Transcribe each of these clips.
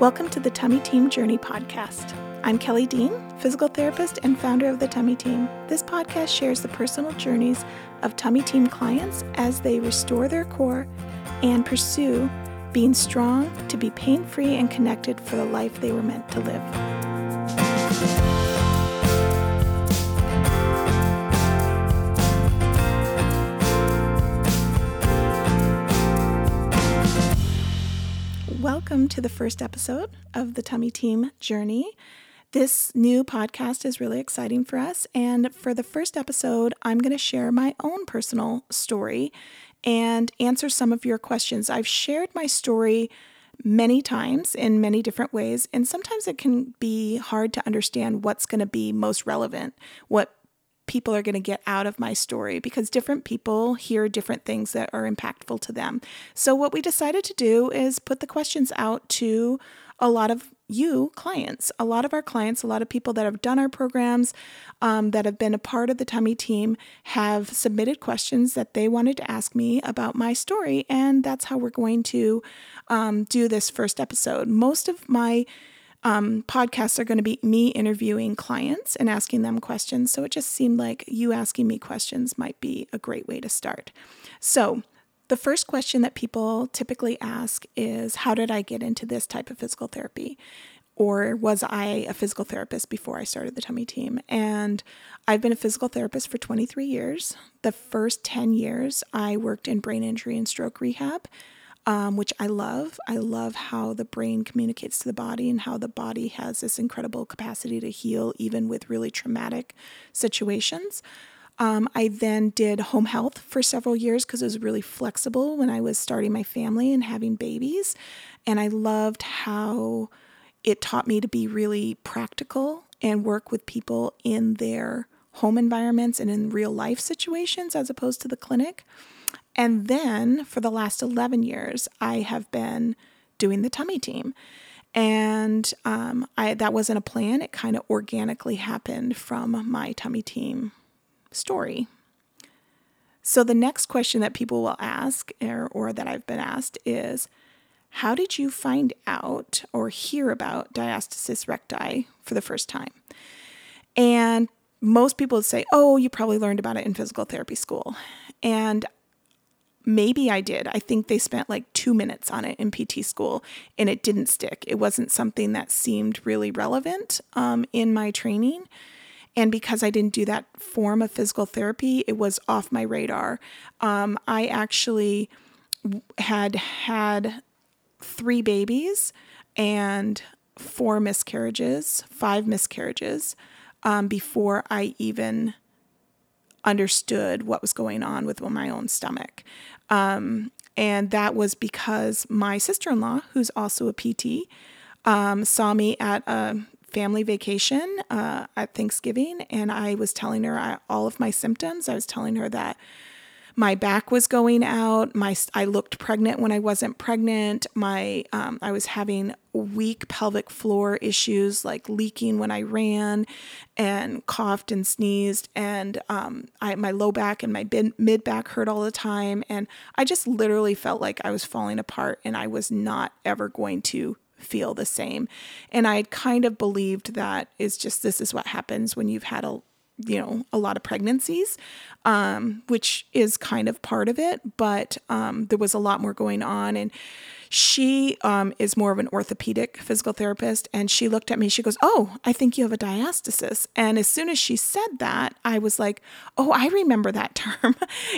Welcome to the Tummy Team Journey podcast. I'm Kelly Dean, physical therapist and founder of the Tummy Team. This podcast shares the personal journeys of Tummy Team clients as they restore their core and pursue being strong to be pain free and connected for the life they were meant to live. Welcome to the first episode of the Tummy Team Journey. This new podcast is really exciting for us. And for the first episode, I'm going to share my own personal story and answer some of your questions. I've shared my story many times in many different ways, and sometimes it can be hard to understand what's going to be most relevant, what people are going to get out of my story because different people hear different things that are impactful to them. So, what we decided to do is put the questions out to a lot of you clients, a lot of our clients, a lot of people that have done our programs, um, that have been a part of the Tummy team, have submitted questions that they wanted to ask me about my story. And that's how we're going to um, do this first episode. Most of my um, podcasts are going to be me interviewing clients and asking them questions. So it just seemed like you asking me questions might be a great way to start. So, the first question that people typically ask is How did I get into this type of physical therapy? Or was I a physical therapist before I started the tummy team? And I've been a physical therapist for 23 years. The first 10 years, I worked in brain injury and stroke rehab um, which I love. I love how the brain communicates to the body and how the body has this incredible capacity to heal even with really traumatic situations. Um, I then did home health for several years because it was really flexible when I was starting my family and having babies. And I loved how it taught me to be really practical and work with people in their home environments and in real life situations as opposed to the clinic. And then for the last 11 years, I have been doing the tummy team. And um, I, that wasn't a plan. It kind of organically happened from my tummy team story. So the next question that people will ask, or, or that I've been asked, is How did you find out or hear about diastasis recti for the first time? And most people say, Oh, you probably learned about it in physical therapy school. And maybe I did. I think they spent like two minutes on it in PT school and it didn't stick. It wasn't something that seemed really relevant um, in my training. And because I didn't do that form of physical therapy, it was off my radar. Um, I actually had had three babies and four miscarriages, five miscarriages um, before I even understood what was going on with my own stomach. Um, and that was because my sister in law, who's also a PT, um, saw me at a family vacation uh, at Thanksgiving, and I was telling her all of my symptoms. I was telling her that my back was going out. My I looked pregnant when I wasn't pregnant. My um, I was having weak pelvic floor issues like leaking when I ran, and coughed and sneezed, and um, I my low back and my mid back hurt all the time, and I just literally felt like I was falling apart, and I was not ever going to feel the same. And I kind of believed that is just this is what happens when you've had a you know a lot of pregnancies um, which is kind of part of it but um, there was a lot more going on. And she um, is more of an orthopedic physical therapist and she looked at me she goes oh i think you have a diastasis. And as soon as she said that i was like oh i remember that term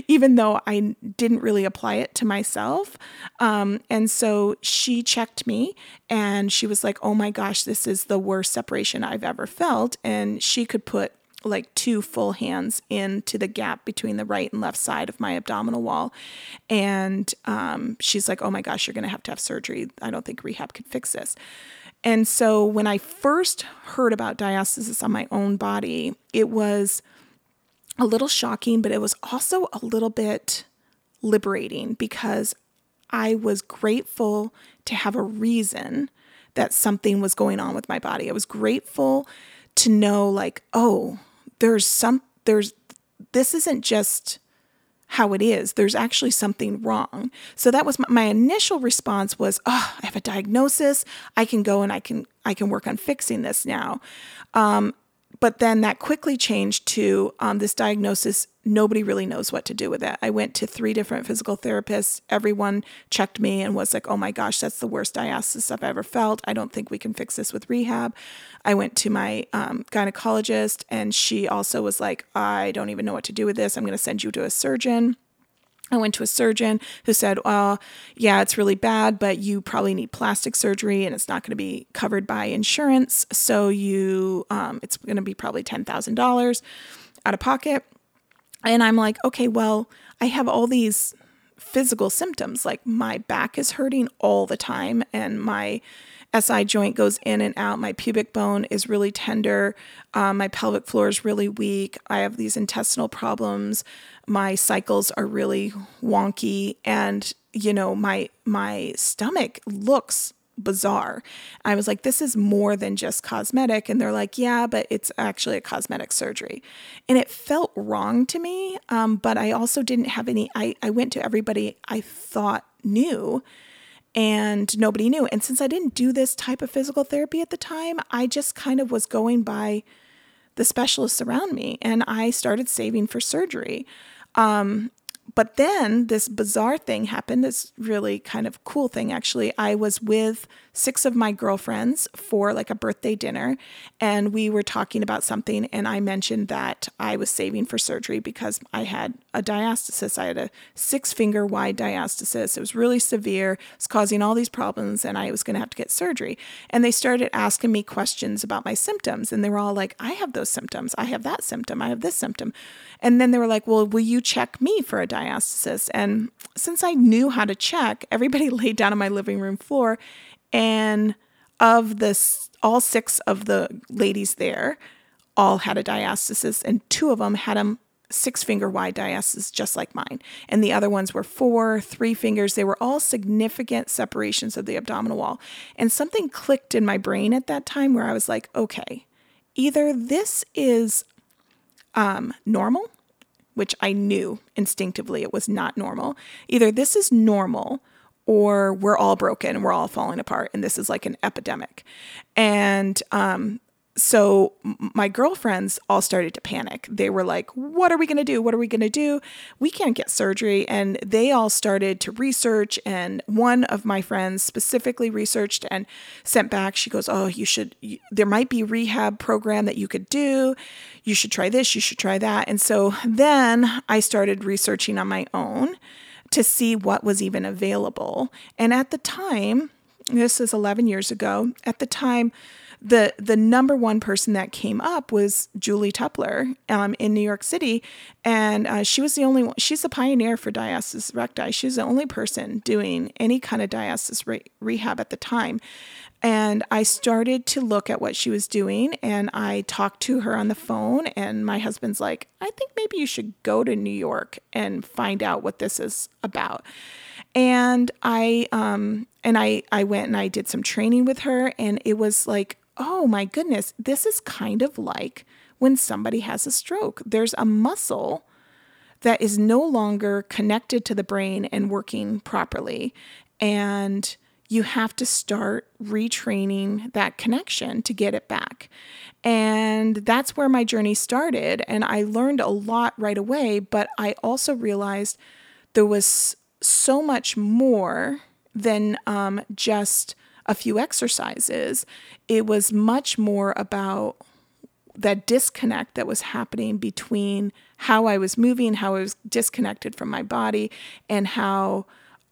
even though i didn't really apply it to myself. Um, and so she checked me and she was like oh my gosh this is the worst separation i've ever felt. And she could put like two full hands into the gap between the right and left side of my abdominal wall. And um, she's like, oh my gosh, you're going to have to have surgery. I don't think rehab could fix this. And so when I first heard about diastasis on my own body, it was a little shocking, but it was also a little bit liberating because I was grateful to have a reason that something was going on with my body. I was grateful to know, like, oh, there's some there's this isn't just how it is. There's actually something wrong. So that was my, my, initial response was, "Oh, I have a diagnosis. I can go and I can I can work on fixing this now." Um, but then that quickly changed to um, this diagnosis. Nobody really knows what to do with it. I went to three different physical therapists. Everyone checked me and was like, oh my gosh, that's the worst diastasis I've ever felt. I don't think we can fix this with rehab. I went to my um, gynecologist, and she also was like, I don't even know what to do with this. I'm going to send you to a surgeon. I went to a surgeon who said, Well, yeah, it's really bad, but you probably need plastic surgery and it's not going to be covered by insurance. So you, um, it's going to be probably $10,000 out of pocket. And I'm like, Okay, well, I have all these physical symptoms. Like my back is hurting all the time and my SI joint goes in and out. My pubic bone is really tender. Um, my pelvic floor is really weak. I have these intestinal problems. My cycles are really wonky, and you know my my stomach looks bizarre. I was like, this is more than just cosmetic. And they're like, yeah, but it's actually a cosmetic surgery. And it felt wrong to me. Um, but I also didn't have any, I, I went to everybody I thought knew and nobody knew. And since I didn't do this type of physical therapy at the time, I just kind of was going by the specialists around me and I started saving for surgery. Um, but then this bizarre thing happened, this really kind of cool thing actually. I was with six of my girlfriends for like a birthday dinner, and we were talking about something. And I mentioned that I was saving for surgery because I had a diastasis. I had a six finger wide diastasis. It was really severe, it's causing all these problems, and I was going to have to get surgery. And they started asking me questions about my symptoms, and they were all like, I have those symptoms, I have that symptom, I have this symptom. And then they were like, Well, will you check me for a diastasis? And since I knew how to check, everybody laid down on my living room floor. And of this, all six of the ladies there all had a diastasis, and two of them had a six finger wide diastasis, just like mine. And the other ones were four, three fingers. They were all significant separations of the abdominal wall. And something clicked in my brain at that time where I was like, okay, either this is um, normal, which I knew instinctively it was not normal. Either this is normal or we're all broken, we're all falling apart, and this is like an epidemic. And um, so my girlfriends all started to panic. They were like, What are we going to do? What are we going to do? We can't get surgery. And they all started to research. And one of my friends specifically researched and sent back. She goes, Oh, you should, there might be rehab program that you could do. You should try this, you should try that. And so then I started researching on my own to see what was even available. And at the time, this is 11 years ago, at the time, the the number one person that came up was Julie Tupler um, in New York City, and uh, she was the only one. She's a pioneer for diastasis recti. She's the only person doing any kind of diastasis re- rehab at the time. And I started to look at what she was doing, and I talked to her on the phone. And my husband's like, "I think maybe you should go to New York and find out what this is about." And I um and I I went and I did some training with her, and it was like oh my goodness, this is kind of like when somebody has a stroke. There's a muscle that is no longer connected to the brain and working properly. And you have to start retraining that connection to get it back. And that's where my journey started. And I learned a lot right away, but I also realized there was so much more than um, just a few exercises, it was much more about that disconnect that was happening between how I was moving, how I was disconnected from my body, and how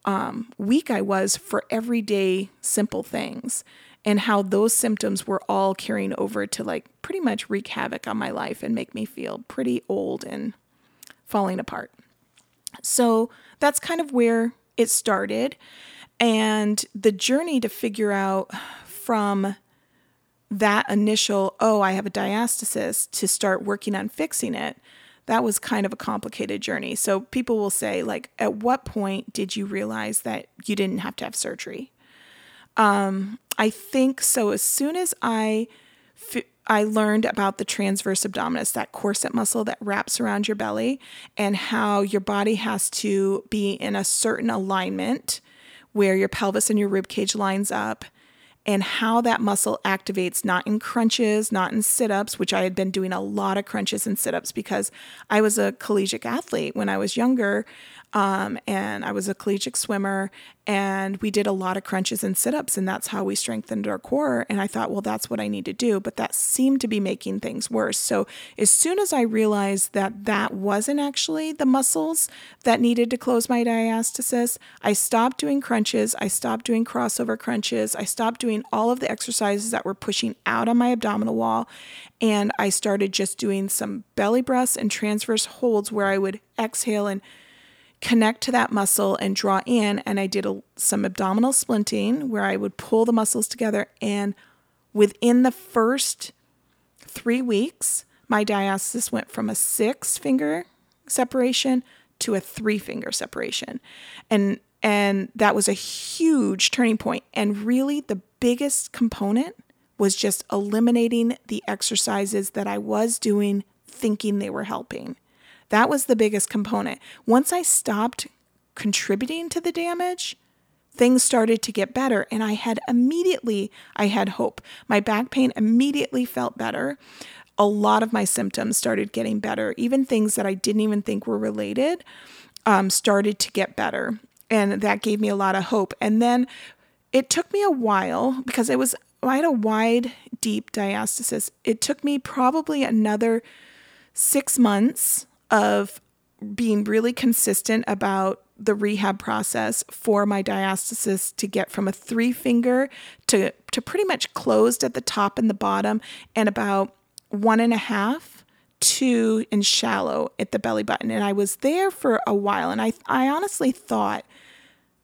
um, weak I was for everyday simple things, and how those symptoms were all carrying over to like pretty much wreak havoc on my life and make me feel pretty old and falling apart. So that's kind of where it started. And the journey to figure out from that initial, oh, I have a diastasis, to start working on fixing it, that was kind of a complicated journey. So people will say, like, at what point did you realize that you didn't have to have surgery? Um, I think so. As soon as I f- I learned about the transverse abdominis, that corset muscle that wraps around your belly, and how your body has to be in a certain alignment where your pelvis and your rib cage lines up and how that muscle activates not in crunches, not in sit ups, which I had been doing a lot of crunches and sit ups because I was a collegiate athlete when I was younger. Um, and I was a collegiate swimmer, and we did a lot of crunches and sit ups, and that's how we strengthened our core. And I thought, well, that's what I need to do. But that seemed to be making things worse. So as soon as I realized that that wasn't actually the muscles that needed to close my diastasis, I stopped doing crunches. I stopped doing crossover crunches. I stopped doing all of the exercises that were pushing out on my abdominal wall. And I started just doing some belly breaths and transverse holds where I would exhale and connect to that muscle and draw in. And I did a, some abdominal splinting where I would pull the muscles together. And within the first three weeks, my diastasis went from a six finger separation to a three finger separation. And and that was a huge turning point. And really the biggest component was just eliminating the exercises that I was doing thinking they were helping. That was the biggest component. Once I stopped contributing to the damage, things started to get better and I had immediately I had hope. My back pain immediately felt better. A lot of my symptoms started getting better. Even things that I didn't even think were related um, started to get better. And that gave me a lot of hope. And then it took me a while because it was I had a wide, deep diastasis. It took me probably another six months of being really consistent about the rehab process for my diastasis to get from a three finger to, to pretty much closed at the top and the bottom and about one and a half to and shallow at the belly button. And I was there for a while and I, I honestly thought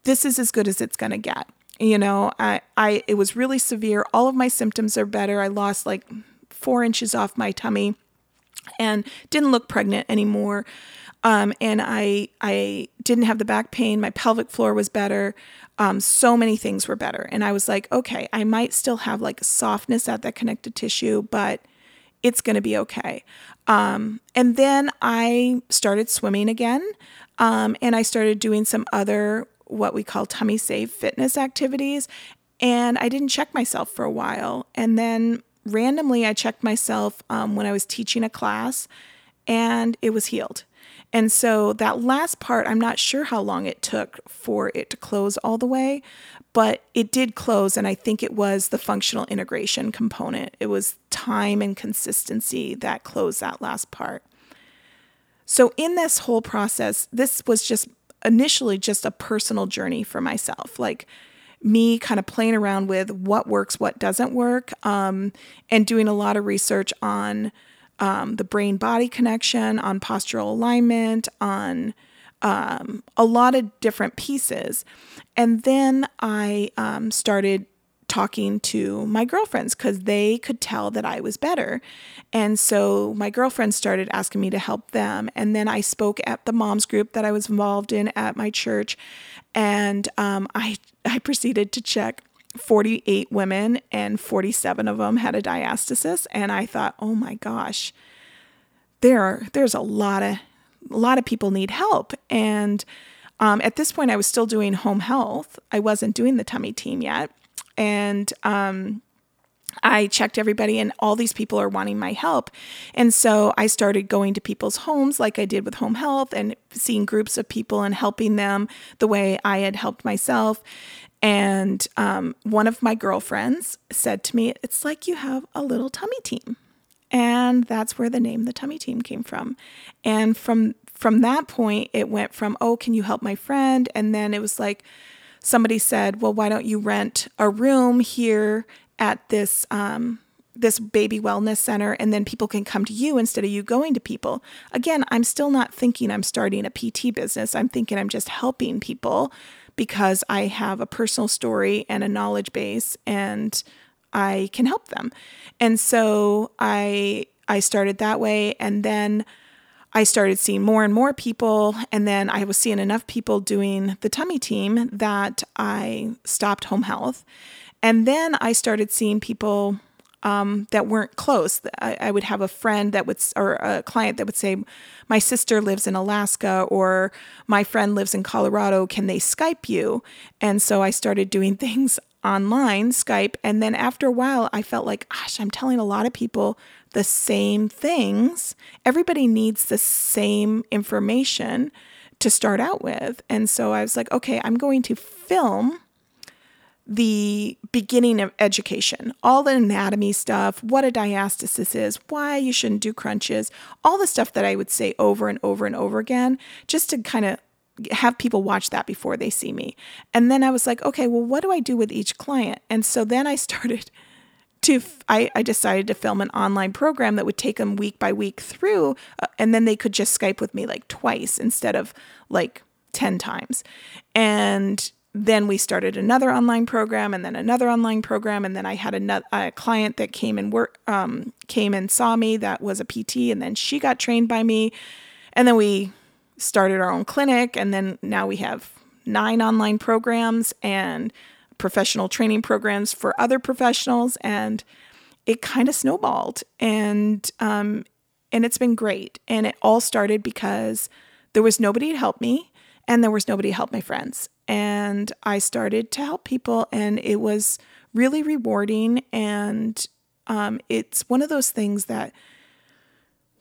this is as good as it's going to get. You know, I, I, it was really severe. All of my symptoms are better. I lost like four inches off my tummy and didn't look pregnant anymore. Um, and I I didn't have the back pain. My pelvic floor was better. Um, so many things were better, and I was like, okay, I might still have like softness at that connective tissue, but it's going to be okay. Um, and then I started swimming again, um, and I started doing some other what we call tummy safe fitness activities. And I didn't check myself for a while, and then randomly, I checked myself um, when I was teaching a class and it was healed. And so that last part, I'm not sure how long it took for it to close all the way, but it did close. And I think it was the functional integration component. It was time and consistency that closed that last part. So, in this whole process, this was just initially just a personal journey for myself. Like, me kind of playing around with what works, what doesn't work, um, and doing a lot of research on um, the brain body connection, on postural alignment, on um, a lot of different pieces. And then I um, started talking to my girlfriends because they could tell that I was better. And so my girlfriends started asking me to help them. And then I spoke at the moms group that I was involved in at my church. And um, I, I proceeded to check 48 women, and 47 of them had a diastasis. And I thought, oh my gosh, there are, there's a lot of a lot of people need help. And um, at this point, I was still doing home health. I wasn't doing the tummy team yet. And um, I checked everybody, and all these people are wanting my help. And so I started going to people's homes, like I did with home health, and seeing groups of people and helping them the way I had helped myself. And um, one of my girlfriends said to me, It's like you have a little tummy team. And that's where the name the tummy team came from. And from from that point it went from, oh, can you help my friend? And then it was like somebody said, well, why don't you rent a room here at this um, this baby wellness center and then people can come to you instead of you going to people. Again, I'm still not thinking I'm starting a PT business. I'm thinking I'm just helping people because I have a personal story and a knowledge base and I can help them. And so I I started that way and then I started seeing more and more people and then I was seeing enough people doing the tummy team that I stopped home health and then I started seeing people um, that weren't close. I, I, would have a friend that would, or a client that would say, My sister lives in Alaska, or my friend lives in Colorado. Can they Skype you? And so I started doing things online, Skype. And then after a while, I felt like, gosh, I'm telling a lot of people the same things. Everybody needs the same information to start out with. And so I was like, okay, I'm going to film the beginning of education, all the anatomy stuff, what a diastasis is, why you shouldn't do crunches, all the stuff that I would say over and over and over again, just to kind of have people watch that before they see me. And then I was like, okay, well, what do I do with each client? And so then I started to, I, I decided to film an online program that would take them week by week through, uh, and then they could just Skype with me like twice instead of like 10 times. And then we started another online program and then another online program and then i had another a client that came and work um, came and saw me that was a pt and then she got trained by me and then we started our own clinic and then now we have nine online programs and professional training programs for other professionals and it kind of snowballed and um, and it's been great and it all started because there was nobody to help me and there was nobody to help my friends and I started to help people, and it was really rewarding. And um, it's one of those things that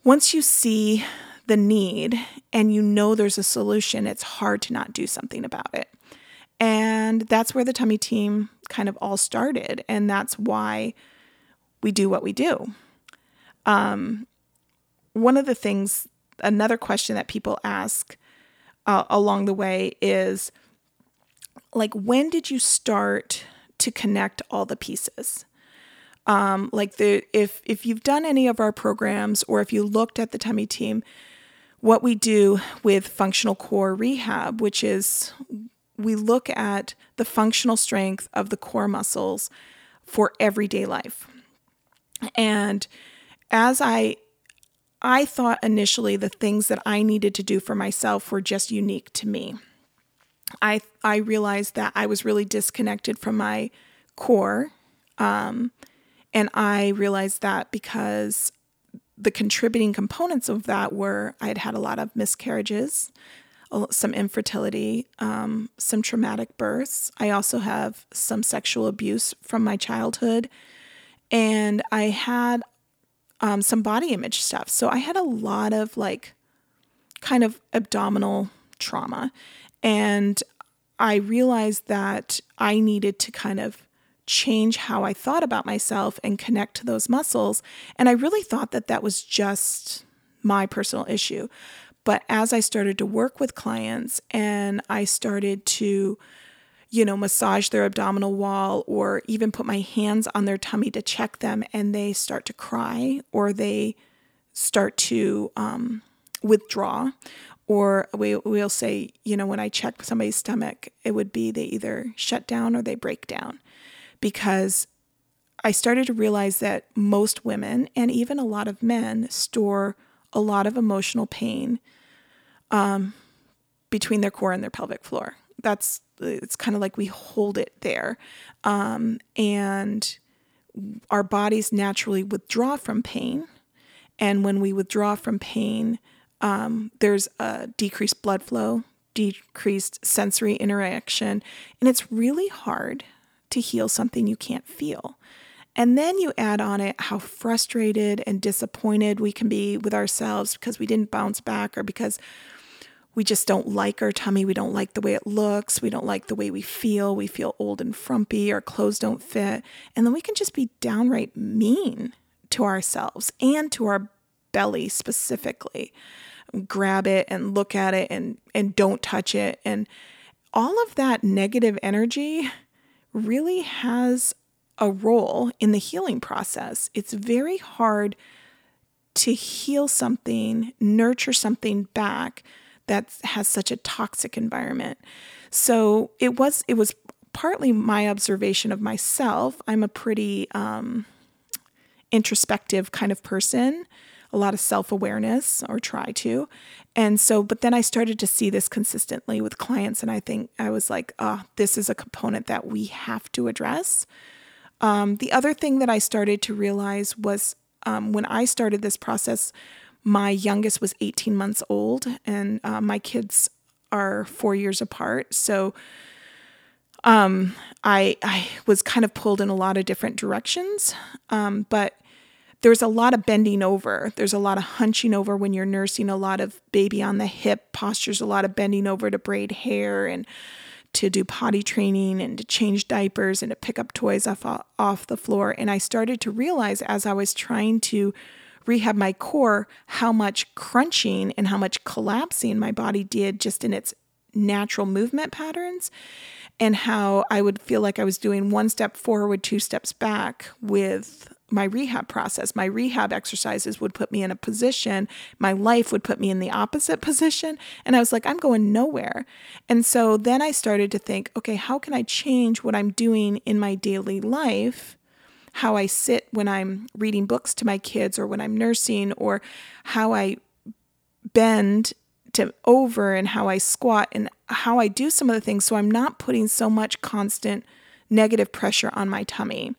once you see the need and you know there's a solution, it's hard to not do something about it. And that's where the tummy team kind of all started. And that's why we do what we do. Um, one of the things, another question that people ask uh, along the way is like when did you start to connect all the pieces? Um, like the if if you've done any of our programs or if you looked at the tummy team, what we do with functional core rehab, which is we look at the functional strength of the core muscles for everyday life. And as I I thought initially the things that I needed to do for myself were just unique to me. I I realized that I was really disconnected from my core, um, and I realized that because the contributing components of that were I had had a lot of miscarriages, some infertility, um, some traumatic births. I also have some sexual abuse from my childhood, and I had um, some body image stuff. So I had a lot of like kind of abdominal trauma. And I realized that I needed to kind of change how I thought about myself and connect to those muscles. And I really thought that that was just my personal issue. But as I started to work with clients and I started to, you know, massage their abdominal wall or even put my hands on their tummy to check them and they start to cry or they start to um, withdraw or we, we'll say, you know, when I check somebody's stomach, it would be they either shut down or they break down because I started to realize that most women and even a lot of men store a lot of emotional pain um, between their core and their pelvic floor. That's it's kind of like we hold it there, um, and our bodies naturally withdraw from pain, and when we withdraw from pain, um, there's a decreased blood flow, decreased sensory interaction, and it's really hard to heal something you can't feel. And then you add on it how frustrated and disappointed we can be with ourselves because we didn't bounce back or because we just don't like our tummy. We don't like the way it looks. We don't like the way we feel. We feel old and frumpy. Our clothes don't fit. And then we can just be downright mean to ourselves and to our belly specifically grab it and look at it and and don't touch it and all of that negative energy really has a role in the healing process. It's very hard to heal something, nurture something back that has such a toxic environment. So it was it was partly my observation of myself. I'm a pretty um, introspective kind of person a lot of self awareness or try to. And so, but then I started to see this consistently with clients. And I think I was like, oh, this is a component that we have to address. Um, the other thing that I started to realize was um, when I started this process, my youngest was 18 months old, and uh, my kids are four years apart. So um, I I was kind of pulled in a lot of different directions, um, but there's a lot of bending over. There's a lot of hunching over when you're nursing, a lot of baby on the hip postures, a lot of bending over to braid hair and to do potty training and to change diapers and to pick up toys off off the floor. And I started to realize as I was trying to rehab my core how much crunching and how much collapsing my body did just in its natural movement patterns and how I would feel like I was doing one step forward, two steps back with my rehab process. My rehab exercises would put me in a position, my life would put me in the opposite position. And I was like, I'm going nowhere. And so then I started to think, okay, how can I change what I'm doing in my daily life? How I sit when I'm reading books to my kids or when I'm nursing, or how I bend to over and how I squat and how I do some of the things so I'm not putting so much constant negative pressure on my tummy.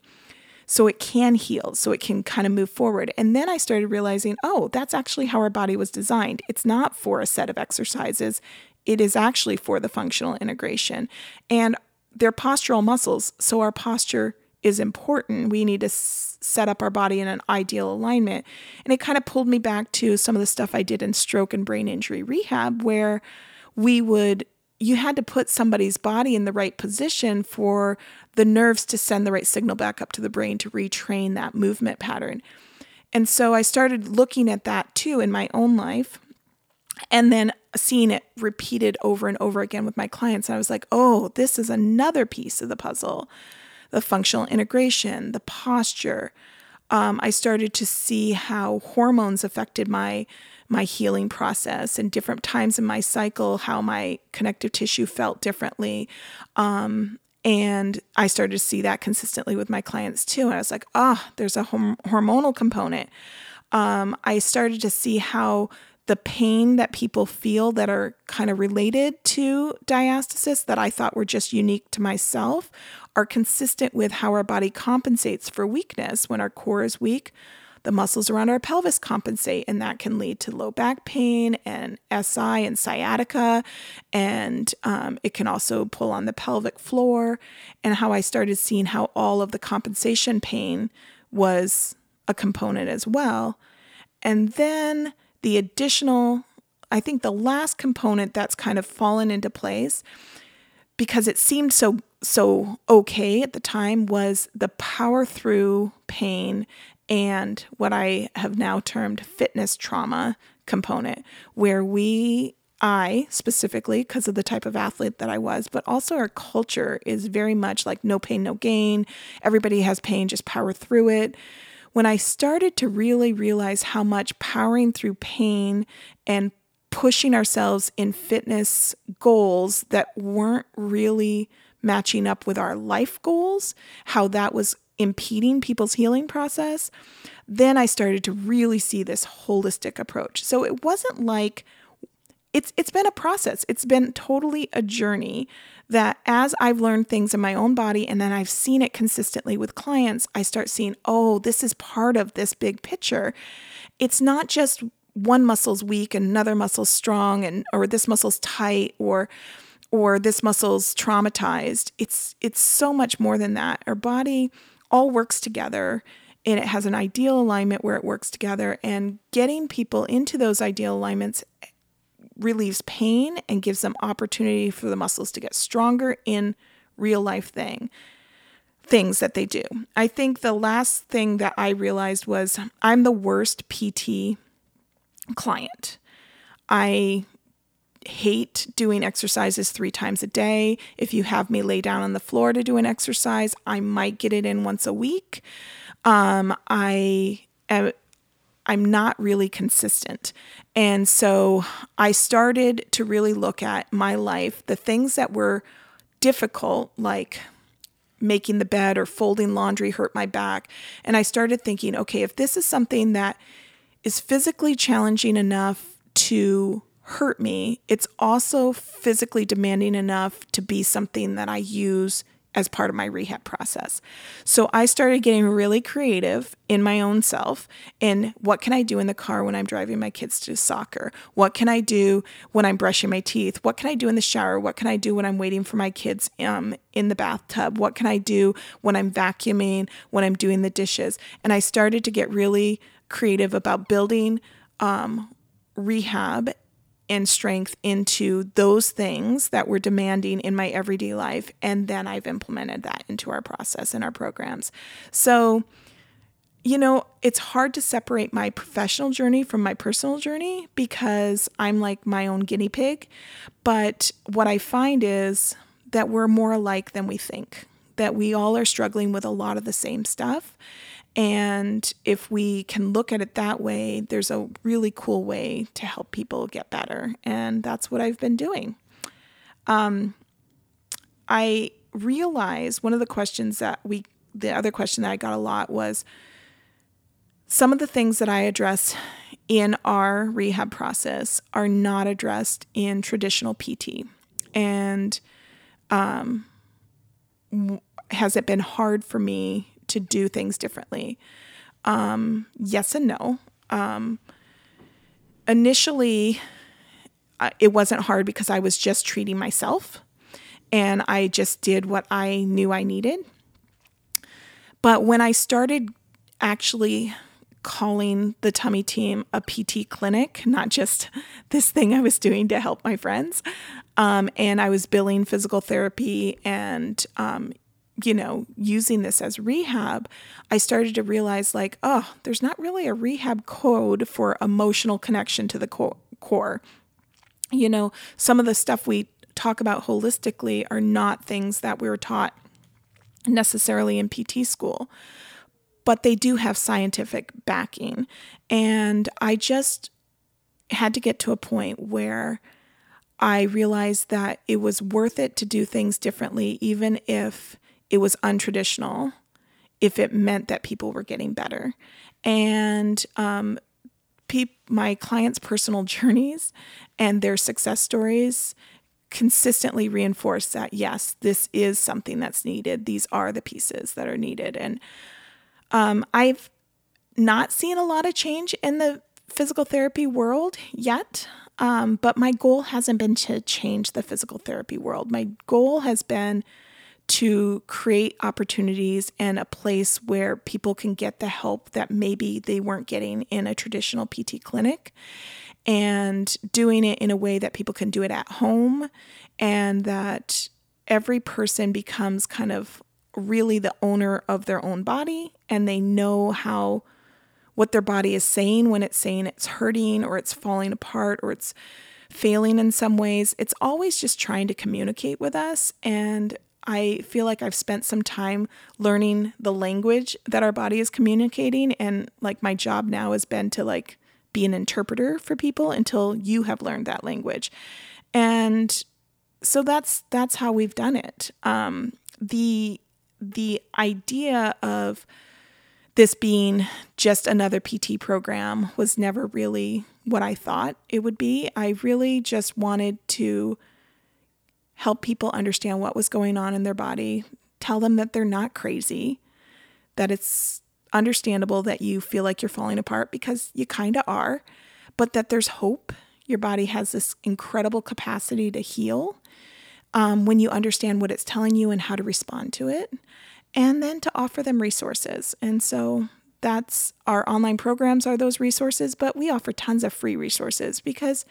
So it can heal, so it can kind of move forward. And then I started realizing, oh, that's actually how our body was designed. It's not for a set of exercises, it is actually for the functional integration. And they're postural muscles, so our posture is important. We need to s- set up our body in an ideal alignment. And it kind of pulled me back to some of the stuff I did in stroke and brain injury rehab, where we would, you had to put somebody's body in the right position for the nerves to send the right signal back up to the brain to retrain that movement pattern. And so I started looking at that too in my own life and then seeing it repeated over and over again with my clients. And I was like, oh, this is another piece of the puzzle the functional integration, the posture. Um, I started to see how hormones affected my my healing process and different times in my cycle, how my connective tissue felt differently. Um, and I started to see that consistently with my clients too. And I was like, ah, oh, there's a hormonal component. Um, I started to see how the pain that people feel that are kind of related to diastasis that I thought were just unique to myself are consistent with how our body compensates for weakness. When our core is weak, the muscles around our pelvis compensate, and that can lead to low back pain and SI and sciatica. And um, it can also pull on the pelvic floor. And how I started seeing how all of the compensation pain was a component as well. And then the additional, I think the last component that's kind of fallen into place because it seemed so so okay at the time was the power through pain and what I have now termed fitness trauma component where we I specifically because of the type of athlete that I was, but also our culture is very much like no pain, no gain. Everybody has pain, just power through it when I started to really realize how much powering through pain and pushing ourselves in fitness goals that weren't really matching up with our life goals, how that was impeding people's healing process, then I started to really see this holistic approach. So it wasn't like it's it's been a process. It's been totally a journey that as I've learned things in my own body and then I've seen it consistently with clients, I start seeing, oh, this is part of this big picture. It's not just one muscle's weak and another muscle's strong and or this muscle's tight or or this muscle's traumatized. It's it's so much more than that. Our body all works together and it has an ideal alignment where it works together and getting people into those ideal alignments relieves pain and gives them opportunity for the muscles to get stronger in real life thing things that they do. I think the last thing that I realized was I'm the worst PT client. I hate doing exercises three times a day. If you have me lay down on the floor to do an exercise, I might get it in once a week. Um, I am I'm not really consistent. And so I started to really look at my life, the things that were difficult, like making the bed or folding laundry hurt my back. And I started thinking, okay, if this is something that is physically challenging enough to hurt me, it's also physically demanding enough to be something that I use as part of my rehab process. So I started getting really creative in my own self in what can I do in the car when I'm driving my kids to soccer? What can I do when I'm brushing my teeth? What can I do in the shower? What can I do when I'm waiting for my kids um, in the bathtub? What can I do when I'm vacuuming, when I'm doing the dishes? And I started to get really creative about building um, rehab and strength into those things that were demanding in my everyday life. And then I've implemented that into our process and our programs. So, you know, it's hard to separate my professional journey from my personal journey because I'm like my own guinea pig. But what I find is that we're more alike than we think, that we all are struggling with a lot of the same stuff. And if we can look at it that way, there's a really cool way to help people get better. And that's what I've been doing. Um, I realized one of the questions that we, the other question that I got a lot was some of the things that I address in our rehab process are not addressed in traditional PT. And um, has it been hard for me to do things differently? Um, yes and no. Um, initially, it wasn't hard because I was just treating myself and I just did what I knew I needed. But when I started actually calling the tummy team a PT clinic, not just this thing I was doing to help my friends, um, and I was billing physical therapy and um, you know, using this as rehab, I started to realize like, oh, there's not really a rehab code for emotional connection to the core. You know, some of the stuff we talk about holistically are not things that we were taught necessarily in PT school, but they do have scientific backing. And I just had to get to a point where I realized that it was worth it to do things differently, even if it was untraditional if it meant that people were getting better. And um, pe- my clients' personal journeys and their success stories consistently reinforce that yes, this is something that's needed. These are the pieces that are needed. And um, I've not seen a lot of change in the physical therapy world yet. Um, but my goal hasn't been to change the physical therapy world. My goal has been to create opportunities and a place where people can get the help that maybe they weren't getting in a traditional PT clinic and doing it in a way that people can do it at home and that every person becomes kind of really the owner of their own body and they know how what their body is saying when it's saying it's hurting or it's falling apart or it's failing in some ways. It's always just trying to communicate with us. And I feel like I've spent some time learning the language that our body is communicating and like my job now has been to like be an interpreter for people until you have learned that language. And so that's that's how we've done it. Um, the the idea of this being just another PT program was never really what I thought it would be. I really just wanted to help people understand what was going on in their body, tell them that they're not crazy, that it's understandable that you feel like you're falling apart because you kind of are, but that there's hope. Your body has this incredible capacity to heal um, when you understand what it's telling you and how to respond to it, and then to offer them resources. And so that's our online programs are those resources, but we offer tons of free resources because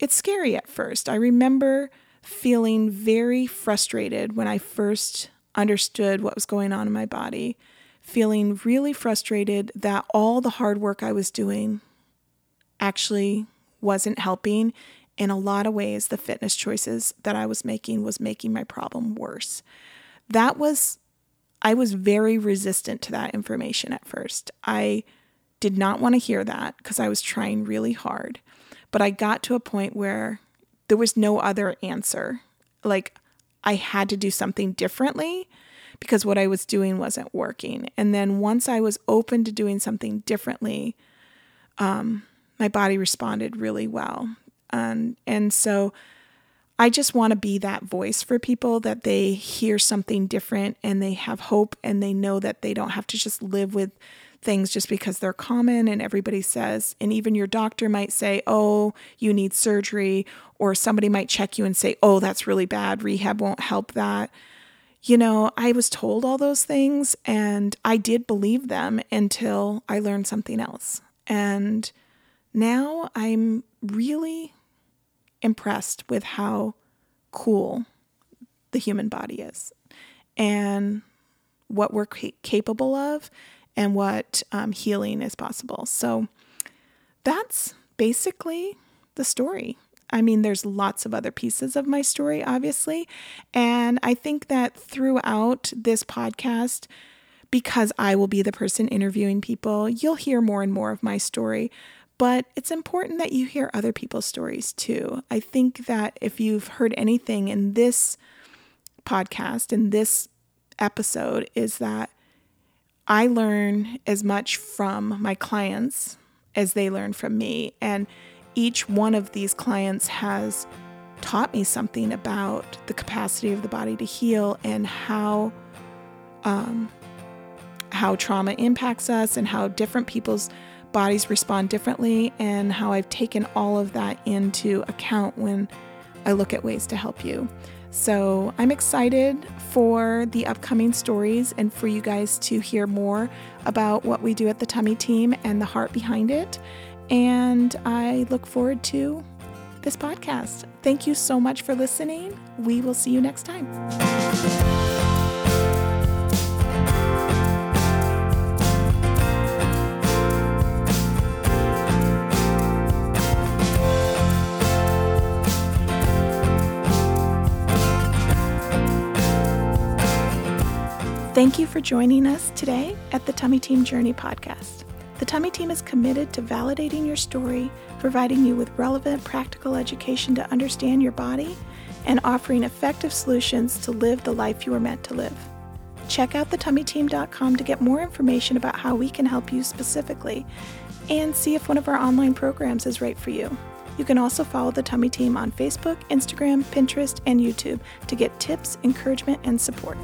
it's scary at first. I remember feeling very frustrated when I first understood what was going on in my body, feeling really frustrated that all the hard work I was doing actually wasn't helping. In a lot of ways, the fitness choices that I was making was making my problem worse. That was, I was very resistant to that information at first. I did not want to hear that because I was trying really hard. But I got to a point where there was no other answer. Like I had to do something differently because what I was doing wasn't working. And then once I was open to doing something differently, um, my body responded really well. And, and so I just want to be that voice for people that they hear something different and they have hope and they know that they don't have to just live with things just because they're common and everybody says, and even your doctor might say, oh, you need surgery, or somebody might check you and say, oh, that's really bad. Rehab won't help that. You know, I was told all those things and I did believe them until I learned something else. And now I'm really impressed with how cool the human body is and what we're capable of and what um, healing is possible. So that's basically the story. I mean, there's lots of other pieces of my story, obviously. And I think that throughout this podcast, because I will be the person interviewing people, you'll hear more and more of my story. But it's important that you hear other people's stories too. I think that if you've heard anything in this podcast, in this episode, is that I learn as much from my clients as they learn from me. And each one of these clients has taught me something about the capacity of the body to heal and how um, how trauma impacts us and how different people's bodies respond differently and how I've taken all of that into account when I look at ways to help you. So I'm excited for the upcoming stories and for you guys to hear more about what we do at the Tummy Team and the heart behind it. And I look forward to this podcast. Thank you so much for listening. We will see you next time. Thank you for joining us today at the Tummy Team Journey podcast. The Tummy Team is committed to validating your story, providing you with relevant practical education to understand your body, and offering effective solutions to live the life you were meant to live. Check out thetummyteam.com to get more information about how we can help you specifically and see if one of our online programs is right for you. You can also follow the Tummy Team on Facebook, Instagram, Pinterest, and YouTube to get tips, encouragement, and support.